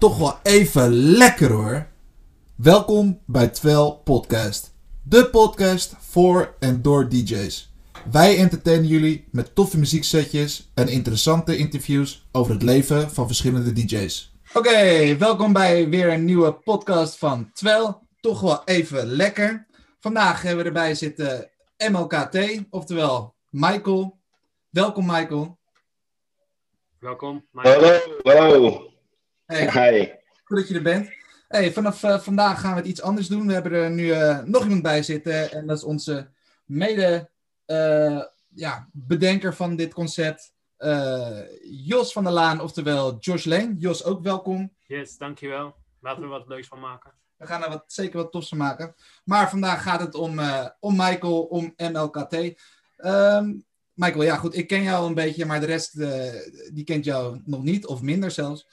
toch wel even lekker hoor. Welkom bij Twel Podcast. De podcast voor en door DJ's. Wij entertainen jullie met toffe muzieksetjes en interessante interviews over het leven van verschillende DJ's. Oké, welkom bij weer een nieuwe podcast van Twel. Toch wel even lekker. Vandaag hebben we erbij zitten MLKT, oftewel Michael. Welkom Michael. Welkom. Hallo, hallo. Hey, Hi. Goed dat je er bent. Hey, vanaf eh, vandaag gaan we het iets anders doen. We hebben er nu eh, nog iemand bij zitten. En dat is onze mede eh, ja, bedenker van dit concept. eh, Jos van der Laan, oftewel Josh Lane. Jos, ook welkom. Yes, dankjewel. Laten we er wat leuks van maken. We gaan er wat, zeker wat tofs van maken. Maar vandaag gaat het om, eh, om Michael, om MLKT. Ehm, Michael, ja goed, ik ken jou een beetje, maar de rest die kent jou nog niet, of minder zelfs.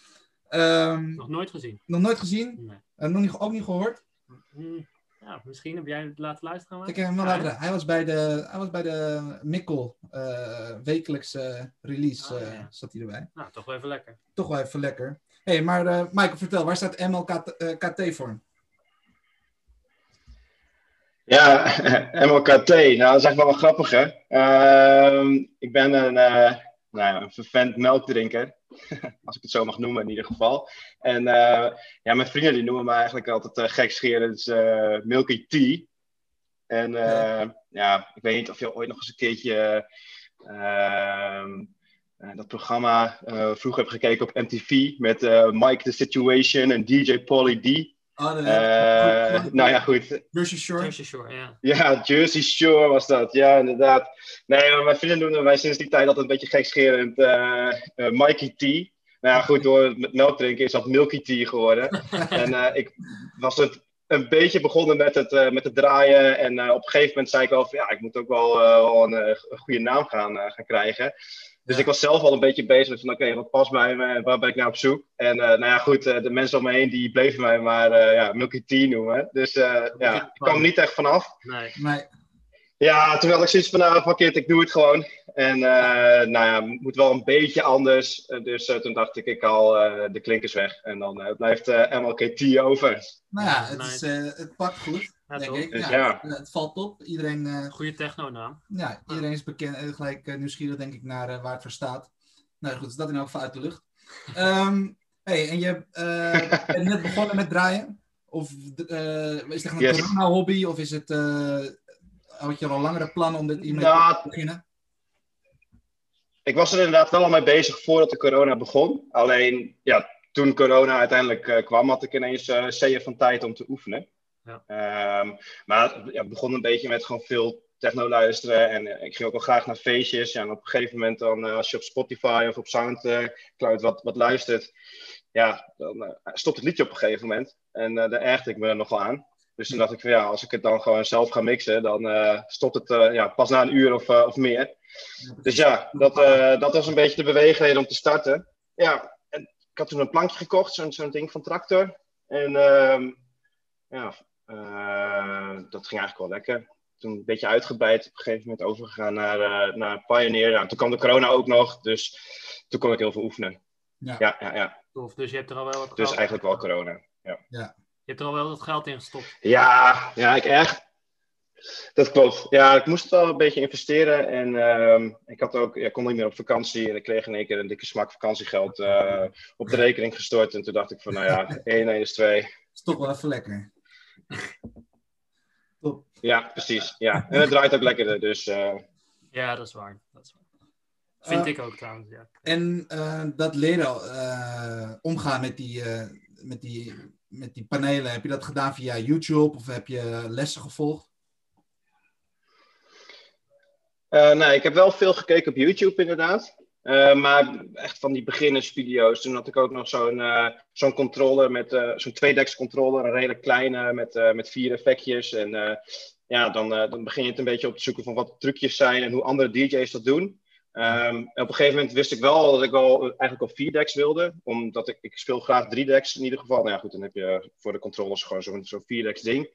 Ehm, Nog nooit gezien. nog nooit gezien? Nee. Nog niet, ook niet gehoord? Hm, Ja, misschien heb jij het laten luisteren. maar- Ik heb hem wel Ja, laten luisteren. Hij was bij de, hij was bij de Mikkel eh, wekelijkse release. Oh, eh, ja. Zat hij erbij. Nou, toch wel even lekker. Toch wel even lekker. hey, maar eh, Michael, vertel, waar staat MLKT eh, KT voor? Ja, MLKT. Nou, dat is eigenlijk wel wel grappig, hè? Ehm, ik ben een, eh nou ja, een vervent melkdrinker. Als ik het zo mag noemen, in ieder geval. En eh, ja, mijn vrienden die noemen me eigenlijk altijd uh, gekscherend uh, Milky Tea. En uh, ja, ik weet niet of je ooit nog eens een keertje dat programma vroeger hebt gekeken op MTV met Mike the Situation en DJ Polly D. Oh, de, uh, nou ja, goed. Jersey Shore. Jersey Shore, ja. Ja, Jersey Shore was dat. Ja, inderdaad. Nee, maar mijn vrienden noemden mij sinds die tijd altijd een beetje gekscherend uh, uh, Mikey T. Nou ja, goed, door met melk drinken is dat Milky Tea geworden. en ik was het een beetje begonnen met het, met het draaien. En op een gegeven moment zei ik al van, ja, ik moet ook wel, wel een, een, goede naam gaan, gaan krijgen. Dus ja. ik was zelf al een beetje bezig met van oké, okay, wat past bij me en waar ben ik nou op zoek? En uh, nou ja, goed, uh, de mensen om me heen die bleven mij maar uh, ja, Milky Tea noemen. Dus ja, ik kwam er niet echt vanaf. Nee. nee. Ja, had ik zoiets van, nou, fuck it, ik doe het gewoon. En nou ja, moet wel een beetje anders. dus toen dacht ik, ik haal de klinkers weg. En dan blijft MLKT over. Nou ja, het, is, het pakt goed. Ja, denk ik. Ja, ja. Het valt op. Iedereen, uh, Goede techno-naam. ja, iedereen is bekend, uh, gelijk uh, nieuwsgierig, denk ik, naar uh, waar het voor staat. Nou goed, dus dat in elk geval uit de lucht. Um, hey, en je bent net begonnen met draaien? Of is het een Yes. corona-hobby? Of is het, had je al langere plannen om dit hiermee Nou, te beginnen? Ik was er inderdaad wel al mee bezig voordat de corona begon. Alleen, ja, toen corona uiteindelijk kwam, had ik ineens uh, zeeën van tijd om te oefenen. Ja. Um, maar ja, het begon een beetje met gewoon veel techno luisteren. En uh, ik ging ook wel graag naar feestjes. Ja, en op een gegeven moment dan, uh, als je op Spotify of op Soundcloud wat, wat luistert, ja, dan stopt het liedje op een gegeven moment. En daar ergerde ik me er nogal aan. Dus toen dacht ik van ja, als ik het dan gewoon zelf ga mixen, dan stopt het ja, pas na een uur of, of meer. Dus ja, dat, dat was een beetje de beweegreden om te starten. Ja, en ik had toen een plankje gekocht, zo'n zo'n ding van Tractor. En ja, uh, dat ging eigenlijk wel lekker. Toen een beetje uitgebreid, op een gegeven moment overgegaan naar, uh, naar Pioneer. Nou, toen kwam de corona ook nog, dus toen kon ik heel veel oefenen. Ja, ja, ja. ja. Tof, dus je hebt er al wel wat Dus eigenlijk wel corona, ja. ja. Je hebt er al wel wat geld in gestopt. Ja, ja, ik echt. Dat klopt. Ja, ik moest wel een beetje investeren. En uh, ik had ook, ja, kon niet meer op vakantie. En ik kreeg in één keer een dikke smak vakantiegeld uh, op de rekening gestort. En toen dacht ik van, nou ja, 1, 1 is 2. Dat is toch wel even lekker. Top. Ja, precies. Ja. En het draait ook lekkerder, dus... Uh... Ja, dat is waar. Dat is waar. Vind Uh, ik ook trouwens, ja. En uh, dat leren uh, omgaan met die, met, die, met die panelen, heb je dat gedaan via YouTube of heb je lessen gevolgd? nee, ik heb wel veel gekeken op YouTube inderdaad. Uh, maar echt van die beginnersvideo's. Toen had ik ook nog zo'n uh, zo'n controller met uh, zo'n tweedeks controller, een redelijk kleine met, met vier effectjes. En ja, dan, dan begin je het een beetje op te zoeken van wat trucjes zijn en hoe andere DJ's dat doen. Um, op een gegeven moment wist ik wel dat ik wel eigenlijk al vier decks wilde. Omdat ik, ik speel graag drie decks in ieder geval. Nou ja, goed, dan heb je voor de controllers gewoon zo'n zo'n vier decks ding.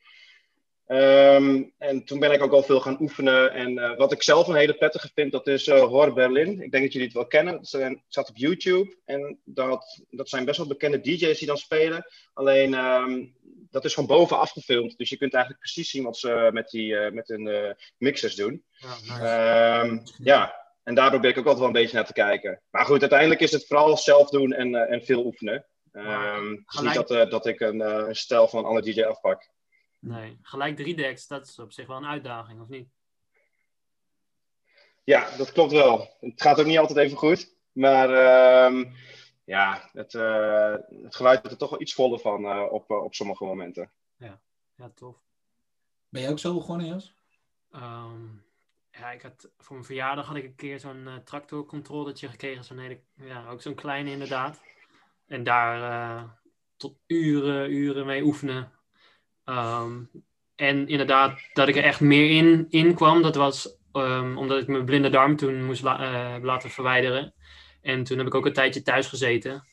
Ehm, en toen ben ik ook al veel gaan oefenen. En eh, wat ik zelf een hele prettige vind, dat is uh, Berlin. Ik denk dat jullie het wel kennen. Het staat op YouTube. En dat, dat zijn best wel bekende DJ's die dan spelen. Alleen, ehm, dat is van bovenaf gefilmd. Dus je kunt eigenlijk precies zien wat ze met, die, uh, met hun mixers doen. Ja, nice. um, ja, en daar probeer ik ook altijd wel een beetje naar te kijken. Maar goed, uiteindelijk is het vooral zelf doen en, en veel oefenen. Um, het is niet dat, dat ik een, een stijl van een andere DJ afpak. Nee, gelijk drie decks, dat is op zich wel een uitdaging, of niet? Ja, dat klopt wel. Het gaat ook niet altijd even goed. Maar uh, ja, het, uh, het geluid wordt er toch wel iets voller van uh, op, uh, op sommige momenten. Ja. ja, tof. Ben je ook zo begonnen, Jos? Um, ja, ik had, voor mijn verjaardag had ik een keer zo'n uh, tractorcontroletje gekregen. Zo'n hele, ja, ook zo'n kleine inderdaad. En daar tot uren, uren mee oefenen. Um, en inderdaad, dat ik er echt meer in, in kwam, dat was um, omdat ik mijn blinde darm toen moest uh, laten verwijderen. En toen heb ik ook een tijdje thuis gezeten.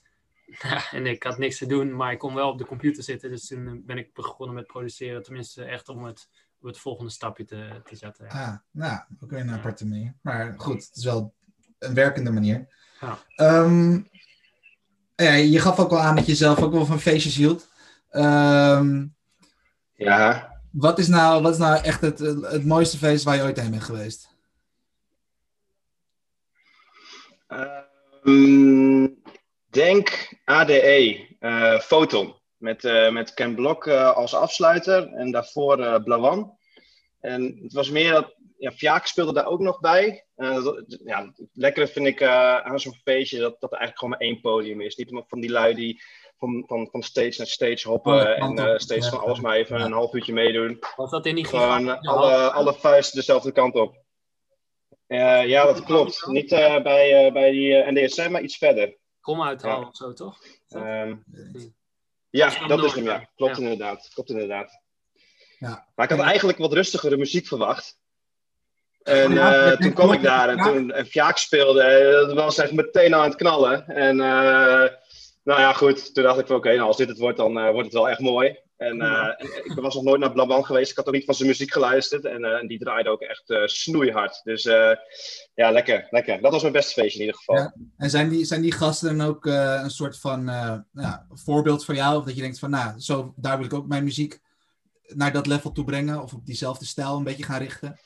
en ik had niks te doen, maar ik kon wel op de computer zitten. Dus toen ben ik begonnen met produceren. Tenminste, echt om het, het volgende stapje te, te zetten. Ja. Ah, nou, ook weer een aparte manier. Maar goed, het is wel een werkende manier. Ja. Um, ja, je gaf ook wel aan dat je zelf ook wel van feestjes hield. Um, ja. Wat is nou, wat is nou echt het, het mooiste feest waar je ooit heen bent geweest? Um, denk ADE, uh, Photon. Met, uh, met Ken Blok uh, als afsluiter en daarvoor uh, Blawan. En het was meer dat. Ja, Fjaak speelde daar ook nog bij. Dat, ja, het lekkere vind ik aan zo'n feestje dat, dat er eigenlijk gewoon maar één podium is. Niet van die lui die van, van, van stage naar stage hoppen oh, en uh, steeds ja. van alles maar even ja. een half uurtje meedoen. Was dat in die Gewoon alle, alle vuisten dezelfde kant op. Uh, ja, dat klopt. Niet uh, bij, bij die NDSM, maar iets verder. Kom uithalen of zo, toch? Um, ja, dat is hem, ja. Klopt inderdaad. Klopt inderdaad. Ja. Maar ik had eigenlijk wat rustigere muziek verwacht. En uh, toen kwam ik daar en toen en Fjaak speelde, dat was echt meteen aan het knallen. En uh, nou ja, goed. Toen dacht ik van oké, okay, nou, als dit het wordt, dan uh, wordt het wel echt mooi. En uh, ik was nog nooit naar Blaban geweest. Ik had ook niet van zijn muziek geluisterd. En, en die draaide ook echt snoeihard. Dus ja, lekker, lekker. Dat was mijn beste feestje in ieder geval. Ja. En zijn die, zijn die gasten dan ook een soort van voorbeeld voor jou? Of dat je denkt van, nou, zo, daar wil ik ook mijn muziek naar dat level toe brengen? Of op diezelfde stijl een beetje gaan richten?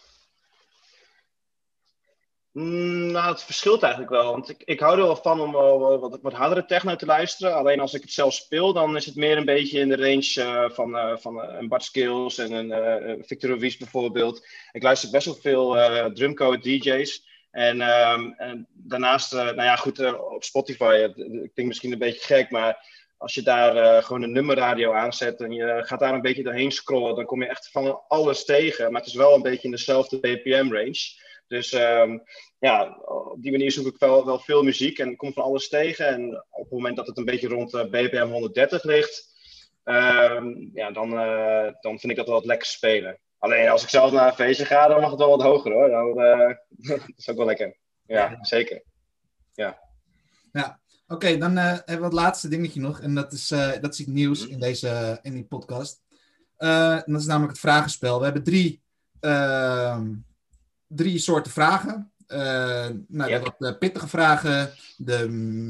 Mm, nou, het verschilt eigenlijk wel. Want ik, ik hou er wel van om wat, wat hardere techno te luisteren. Alleen als ik het zelf speel, dan is het meer een beetje in de range uh, van, uh, van uh, een Bart Skills en een Victor Ruiz bijvoorbeeld. Ik luister best wel veel drumcode DJ's. En, um, en daarnaast, nou ja, goed, op Spotify, het klinkt misschien een beetje gek, maar als je daar gewoon een nummerradio aanzet en je gaat daar een beetje doorheen scrollen, dan kom je echt van alles tegen. Maar het is wel een beetje in dezelfde BPM-range. Dus um, ja, op die manier zoek ik wel, wel veel muziek en kom van alles tegen. En op het moment dat het een beetje rond uh, BPM 130 ligt, um, ja, dan, uh, dan vind ik dat wel wat lekker spelen. Alleen als ik zelf naar een feestje ga, dan mag het wel wat hoger hoor. Dan, uh, dat is ook wel lekker. Ja, zeker. Ja. Ja, oké, okay, dan hebben we het laatste dingetje nog. En dat is, dat is iets nieuws in, deze, in die podcast. dat is namelijk het vragenspel. We hebben drie ehm, drie soorten vragen. Uh, nou, Ja. de wat pittige vragen, de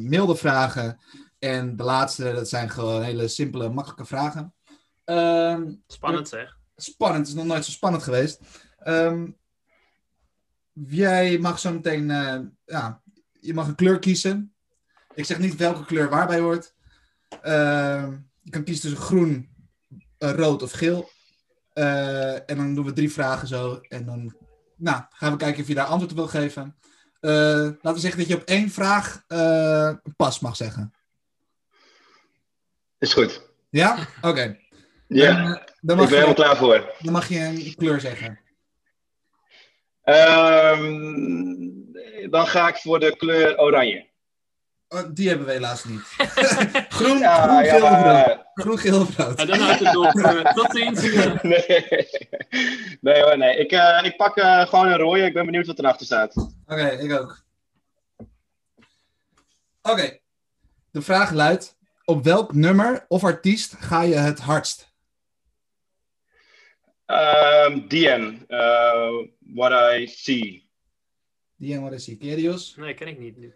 milde vragen. En de laatste, dat zijn gewoon hele simpele, makkelijke vragen. Ehm, Spannend zeg. spannend, het is nog nooit zo spannend geweest. Ehm, jij mag zo meteen, eh, ja, je mag een kleur kiezen. Ik zeg niet welke kleur waarbij hoort. Ehm, je kan kiezen tussen groen, eh, rood of geel. Eh, en dan doen we drie vragen zo. En dan nou, gaan we kijken of je daar antwoord op wil geven. Uh, laten we zeggen dat je op één vraag uh, pas mag zeggen. Is goed. Ja? Oké. Okay. Ja, dan, uh, dan ik ben helemaal klaar voor. Dan mag je een kleur zeggen. Um, dan ga ik voor de kleur oranje. Oh, die hebben we helaas niet. groen, ja, groen, ja. Groen, geel of rood. Ja, dan houdt het op. Tot ziens. nee. nee hoor, nee. Ik, uh, ik pak uh, gewoon een rode. Ik ben benieuwd wat erachter staat. Oké, okay, ik ook. Oké. Okay. De vraag luidt. Op welk nummer of artiest ga je het hardst? Um, DN, uh, What I See. DN What I See. Ken je die, Jos? Nee, ken ik niet nu.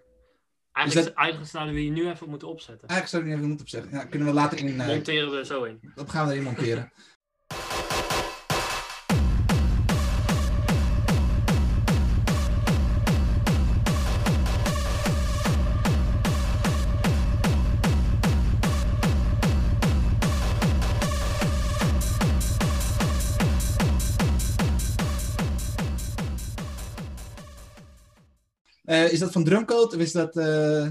Eigenlijk, dat- eigenlijk zouden we die nu even moeten opzetten. Eigenlijk zou ik niet even moeten opzeggen. Ja, kunnen we later in... eh, Monteren we zo in. dat gaan we erin monteren. Eh, is dat van Drumcode of is dat... eh,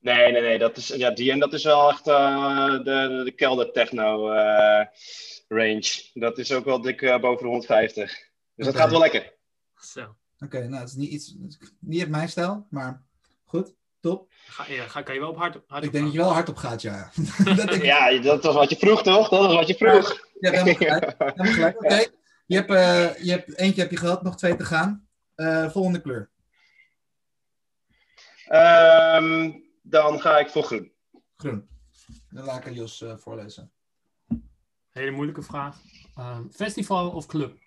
Nee, nee, nee. Dat is, ja, DN dat is wel echt eh, de, de, de kelder techno eh, range. Dat is ook wel dik eh, boven de 150. Dus dat gaat wel lekker. Zo. Oké, nou, het is niet iets... Niet op mijn stijl, maar goed. Top. Ga, ja, ga, kan je wel op hard, hard Ik denk dat je wel hard op gaat, ja. dat ik. Ja, dat was wat je vroeg, toch? Dat was wat je vroeg. Je hebt helemaal gelijk. Oké. Je, hebt, eh, je hebt eentje heb je gehad, nog twee te gaan. Eh, volgende kleur. Ehm, dan ga ik voor groen. Groen. Dan laat ik aan Jos eh, voorlezen. Hele moeilijke vraag. Ehm, festival of club?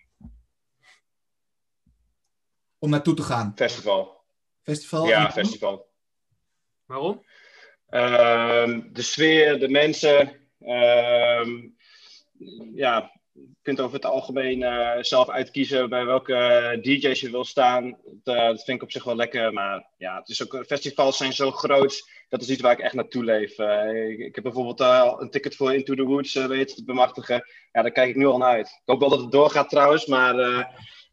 Om naartoe te gaan. Festival. Festival? Ja, festival. Waarom? Ehm, de sfeer, de mensen. ehm, ja, je kunt over het algemeen eh, zelf uitkiezen bij welke DJ's je wil staan. Dat, eh, dat vind ik op zich wel lekker. Maar ja, het is ook, festivals zijn zo groot. Dat is iets waar ik echt naartoe leef. Eh, ik, ik heb bijvoorbeeld eh, al een ticket voor Into the Woods eh, weet te bemachtigen. Ja, daar kijk ik nu al naar uit. Ik hoop wel dat het doorgaat trouwens. Maar eh,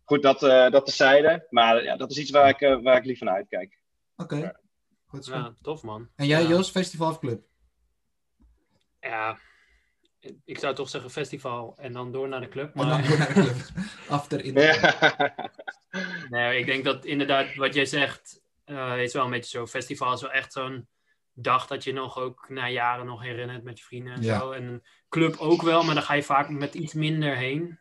goed, dat, eh dat tezijde. Maar ja, dat is iets waar ik, eh, waar ik liever naar uitkijk. Oké. Goed zo. Ja, tof man. En jij, Ja. Jos, festival of club? Ja, ik zou toch zeggen festival en dan door naar de club. En dan Maar door naar de club. After in Ja. nee, ik denk dat inderdaad wat jij zegt eh, is wel een beetje zo. Festival is wel echt zo'n dag dat je nog ook na jaren nog herinnert met je vrienden en Ja. zo. En een club ook wel, maar dan ga je vaak met iets minder heen.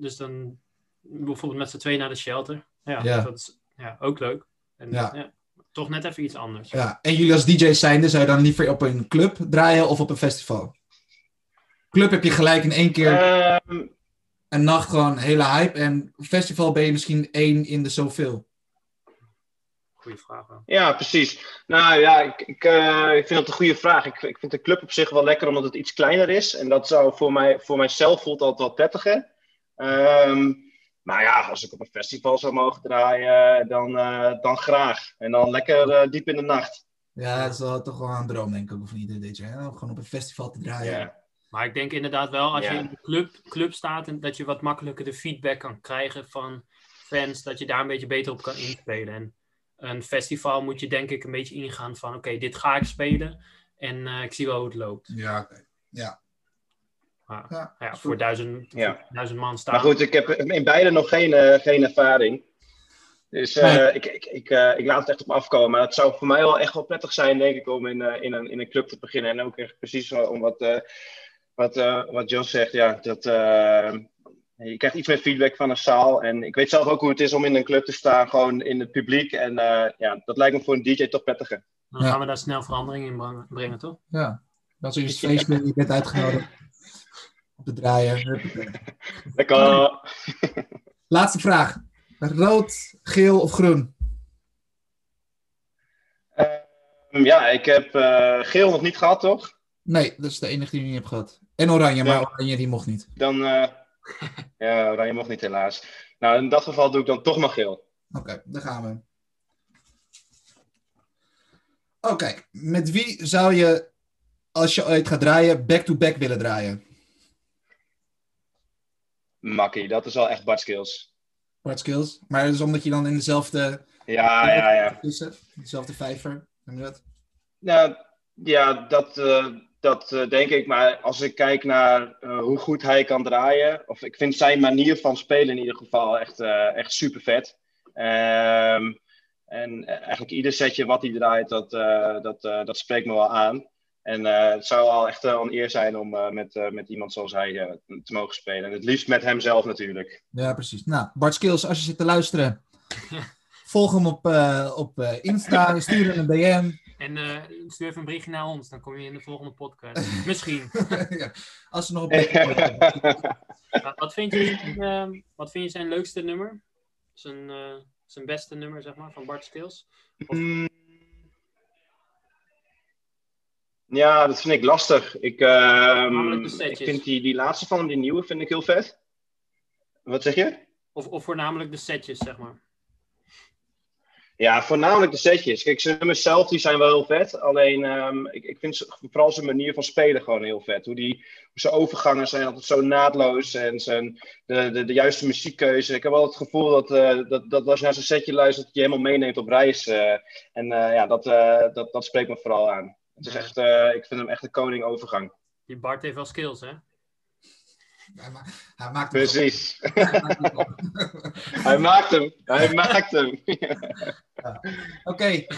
Dus dan bijvoorbeeld met z'n twee naar de shelter. Ja, Ja. dat is ja, ook leuk. En, Ja. ja, toch net even iets anders. Ja. En jullie als DJ's zijnde, zou je dan liever op een club draaien of op een festival? Club heb je gelijk in één keer Ehm, een nacht gewoon hele hype. En festival ben je misschien één in de zoveel. Goeie vraag. Ja, precies. Nou ja, ik, ik, eh, ik vind dat een goede vraag. Ik, ik vind de club op zich wel lekker omdat het iets kleiner is. En dat zou voor, mij, voor mijzelf voelt altijd wel prettiger. Ehm, maar ja, als ik op een festival zou mogen draaien, dan, eh, dan graag. En dan lekker eh, diep in de nacht. Ja, dat is wel toch wel een droom, denk ik, ook van iedere DJ. Hè? Om gewoon op een festival te draaien. Ja. Maar ik denk inderdaad wel, als Ja. je in de club, club staat, en dat je wat makkelijker de feedback kan krijgen van fans, dat je daar een beetje beter op kan inspelen. En een festival moet je denk ik een beetje ingaan van, oké, dit ga ik spelen en eh, ik zie wel hoe het loopt. Ja, oké. Ja. Maar, Ja, ja, voor duizend, Ja. voor duizend man staan. Maar goed, ik heb in beide nog geen, eh, geen ervaring. Dus eh, Nee. ik, ik, ik, eh, ik laat het echt op me afkomen. Maar het zou voor mij wel echt wel prettig zijn, denk ik, om in, eh, in, een, in een club te beginnen. En ook echt precies om wat, eh wat, eh wat Jos zegt. Ja, dat, eh, je krijgt iets meer feedback van een zaal. En ik weet zelf ook hoe het is om in een club te staan, gewoon in het publiek. En eh, ja, dat lijkt me voor een DJ toch prettiger. Dan Ja. gaan we daar snel verandering in brengen, toch? ja. Dat is eerst feestje, je bent uitgenodigd. Op de draaien. Lekker. Laatste vraag. Rood, geel of groen? Ehm, ja, ik heb eh, geel nog niet gehad, toch? Nee, dat is de enige die je niet hebt gehad. En oranje, maar Ja. oranje die mocht niet. Dan, eh ja, Oranje mocht niet helaas. Nou, in dat geval doe ik dan toch maar geel. Oké, daar gaan we. Oké, met wie zou je, als je ooit gaat draaien, back-to-back willen draaien? Makkie, dat is wel echt Bart Skills. Bart Skills. Maar dat is omdat je dan in dezelfde, Ja, ja, ja. tussen, dezelfde vijver, noem je dat? Nou, ja, dat, eh, dat eh, denk ik. Maar als ik kijk naar eh, hoe goed hij kan draaien, of ik vind zijn manier van spelen in ieder geval echt, eh, echt super vet. Ehm, en eigenlijk ieder setje wat hij draait, dat, eh, dat, eh, dat spreekt me wel aan. En eh, het zou al echt een eer zijn om eh, met, eh, met iemand zoals hij eh, te mogen spelen. En het liefst met hemzelf natuurlijk. Ja, precies. Nou, Bart Skills, als je zit te luisteren, volg hem op, eh, op eh, Insta, stuur hem een DM. En uh, stuur even een berichtje naar ons, dan kom je in de volgende podcast. Misschien. ja, als ze nog een beetje... wat, vind je, uh, wat vind je zijn leukste nummer? Zijn, uh, zijn beste nummer, zeg maar, van Bart Stills? Of... Mm. Ja, dat vind ik lastig. Ik, uh, ik vind die, die laatste van hem, die nieuwe, vind ik heel vet. Wat zeg je? Of, of voornamelijk de setjes, zeg maar. Ja, voornamelijk de setjes. Kijk, zijn nummers zelf die zijn wel heel vet. Alleen, um, ik, ik vind vooral zijn manier van spelen gewoon heel vet. Hoe, die, hoe zijn overgangen zijn altijd zo naadloos. En zijn, de, de, de juiste muziekkeuze. Ik heb wel het gevoel dat, uh, dat, dat als je naar zijn setje luistert, dat je helemaal meeneemt op reis. Uh, en uh, ja, dat, dat, dat spreekt me vooral aan. Het is echt, ik vind hem echt de koning overgang. Die Bart heeft wel skills, hè? Hij, ma hij maakt hem Precies. hij maakt hem. Hij maakt hem. ja. Oké. Okay.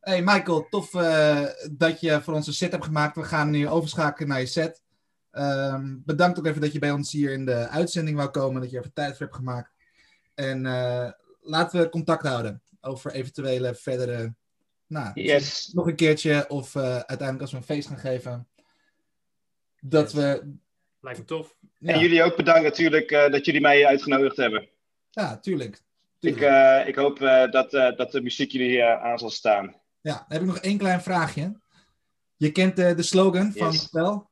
Hey Michael, tof uh, dat je voor ons een set hebt gemaakt. We gaan nu overschakelen naar je set. Um, bedankt ook even dat je bij ons hier in de uitzending wou komen. Dat je even tijd voor hebt gemaakt. En uh, laten we contact houden over eventuele verdere... Nou, yes. nog een keertje of uh, uiteindelijk als we een feest gaan geven. Dat yes. we Lijkt me tof. Ja. En jullie ook bedankt natuurlijk uh, dat jullie mij uitgenodigd hebben. Ja, tuurlijk. tuurlijk. Ik, uh, ik hoop uh, dat, dat de muziek jullie aan zal staan. Ja, dan heb ik nog één klein vraagje. Je kent de slogan van Yes. Spel?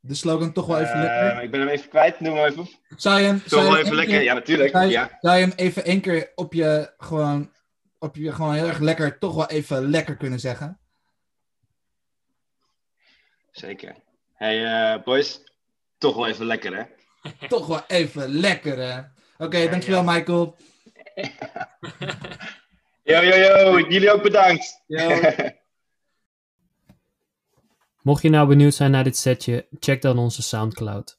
De slogan toch wel even lekker? ik ben hem even kwijt, noem maar even. Zou je hem, Toch zou je wel hem even één lekker, keer- ja natuurlijk. Zou je, Ja. zou je hem even één keer op je gewoon, op je gewoon heel erg lekker, toch wel even lekker kunnen zeggen? Zeker. Hey eh, boys, toch wel even lekker hè? Toch wel even lekker, hè? Oké, dankjewel Michael. Yo, yo, yo, jullie ook bedankt. Yo. Mocht je nou benieuwd zijn naar dit setje, check dan onze Soundcloud.